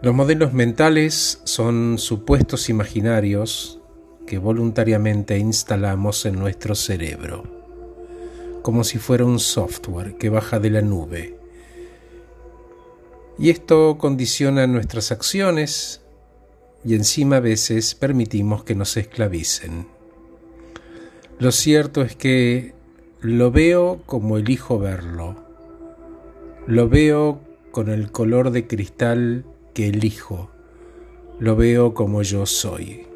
Los modelos mentales son supuestos imaginarios que voluntariamente instalamos en nuestro cerebro, como si fuera un software que baja de la nube. Y esto condiciona nuestras acciones y encima a veces permitimos que nos esclavicen. Lo cierto es que lo veo como elijo verlo. Lo veo con el color de cristal elijo. Lo veo como yo soy.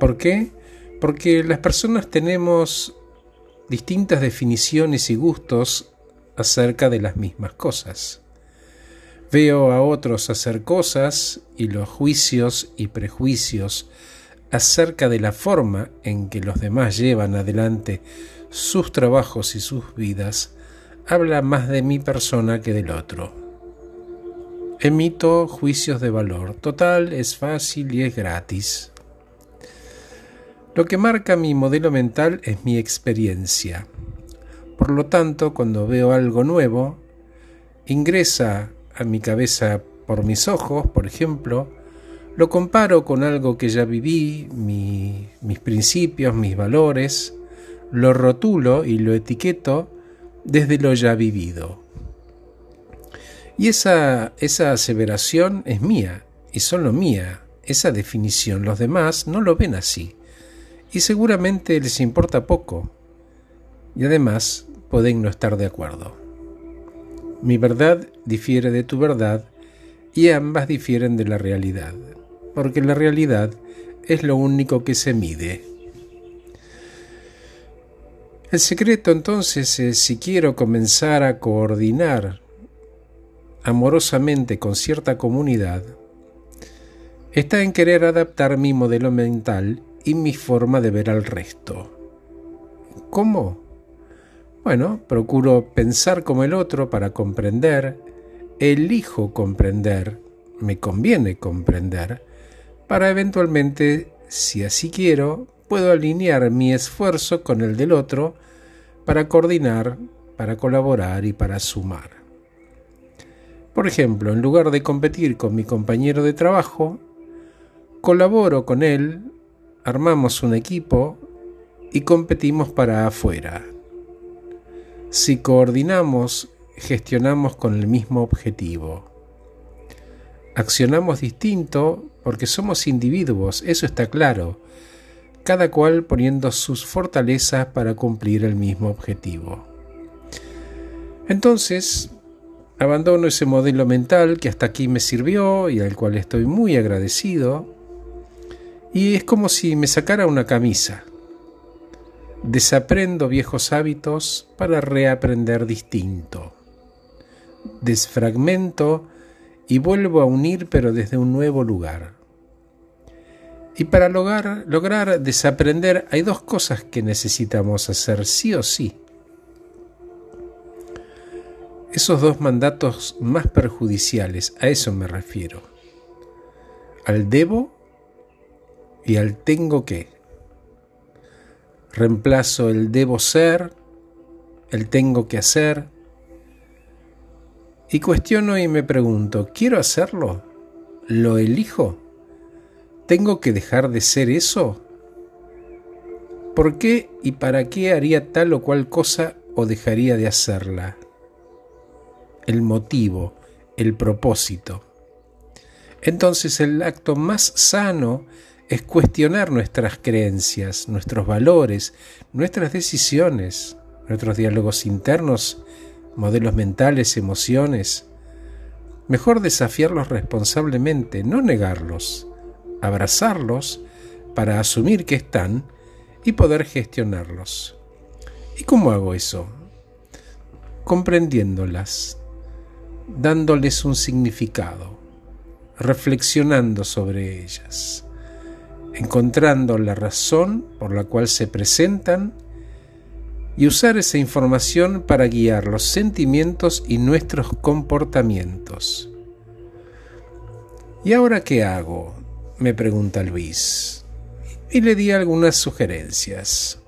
¿Por qué? Porque las personas tenemos distintas definiciones y gustos acerca de las mismas cosas. Veo a otros hacer cosas y los juicios y prejuicios acerca de la forma en que los demás llevan adelante sus trabajos y sus vidas habla más de mi persona que del otro. Emito juicios de valor. Total, es fácil y es gratis. Lo que marca mi modelo mental es mi experiencia. Por lo tanto, cuando veo algo nuevo, ingresa a mi cabeza por mis ojos, por ejemplo, lo comparo con algo que ya viví, mis principios, mis valores, lo rotulo y lo etiqueto desde lo ya vivido. Y esa, esa aseveración es mía, y solo mía, esa definición. Los demás no lo ven así, y seguramente les importa poco, y además pueden no estar de acuerdo. Mi verdad difiere de tu verdad, y ambas difieren de la realidad porque la realidad es lo único que se mide. El secreto entonces es si quiero comenzar a coordinar amorosamente con cierta comunidad, está en querer adaptar mi modelo mental y mi forma de ver al resto. ¿Cómo? Bueno, procuro pensar como el otro para comprender, elijo comprender, me conviene comprender, para eventualmente, si así quiero, puedo alinear mi esfuerzo con el del otro para coordinar, para colaborar y para sumar. Por ejemplo, en lugar de competir con mi compañero de trabajo, colaboro con él, armamos un equipo y competimos para afuera. Si coordinamos, gestionamos con el mismo objetivo. Accionamos distinto porque somos individuos, eso está claro, cada cual poniendo sus fortalezas para cumplir el mismo objetivo. Entonces, abandono ese modelo mental que hasta aquí me sirvió y al cual estoy muy agradecido, y es como si me sacara una camisa. Desaprendo viejos hábitos para reaprender distinto. Desfragmento y vuelvo a unir pero desde un nuevo lugar. Y para lograr, lograr desaprender hay dos cosas que necesitamos hacer sí o sí. Esos dos mandatos más perjudiciales, a eso me refiero. Al debo y al tengo que. Reemplazo el debo ser, el tengo que hacer, y cuestiono y me pregunto, ¿quiero hacerlo? ¿Lo elijo? ¿Tengo que dejar de ser eso? ¿Por qué y para qué haría tal o cual cosa o dejaría de hacerla? El motivo, el propósito. Entonces el acto más sano es cuestionar nuestras creencias, nuestros valores, nuestras decisiones, nuestros diálogos internos, modelos mentales, emociones. Mejor desafiarlos responsablemente, no negarlos abrazarlos para asumir que están y poder gestionarlos. ¿Y cómo hago eso? Comprendiéndolas, dándoles un significado, reflexionando sobre ellas, encontrando la razón por la cual se presentan y usar esa información para guiar los sentimientos y nuestros comportamientos. ¿Y ahora qué hago? me pregunta Luis, y le di algunas sugerencias.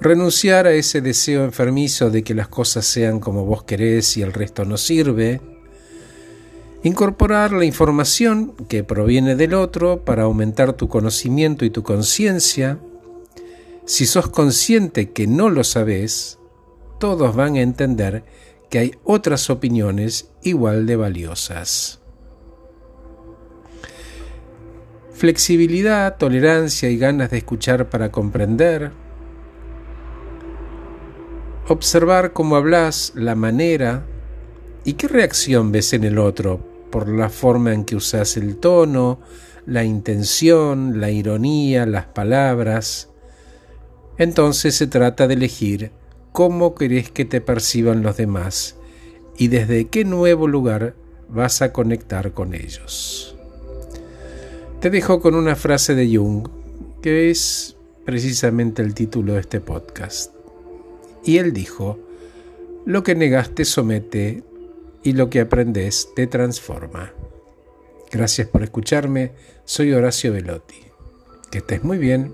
Renunciar a ese deseo enfermizo de que las cosas sean como vos querés y el resto no sirve, Incorporar la información que proviene del otro para aumentar tu conocimiento y tu conciencia. Si sos consciente que no lo sabes, todos van a entender que hay otras opiniones igual de valiosas. Flexibilidad, tolerancia y ganas de escuchar para comprender. Observar cómo hablas, la manera y qué reacción ves en el otro por la forma en que usas el tono, la intención, la ironía, las palabras. Entonces se trata de elegir cómo querés que te perciban los demás y desde qué nuevo lugar vas a conectar con ellos. Te dejo con una frase de Jung, que es precisamente el título de este podcast. Y él dijo, lo que negaste somete y lo que aprendes te transforma. Gracias por escucharme, soy Horacio Velotti. Que estés muy bien.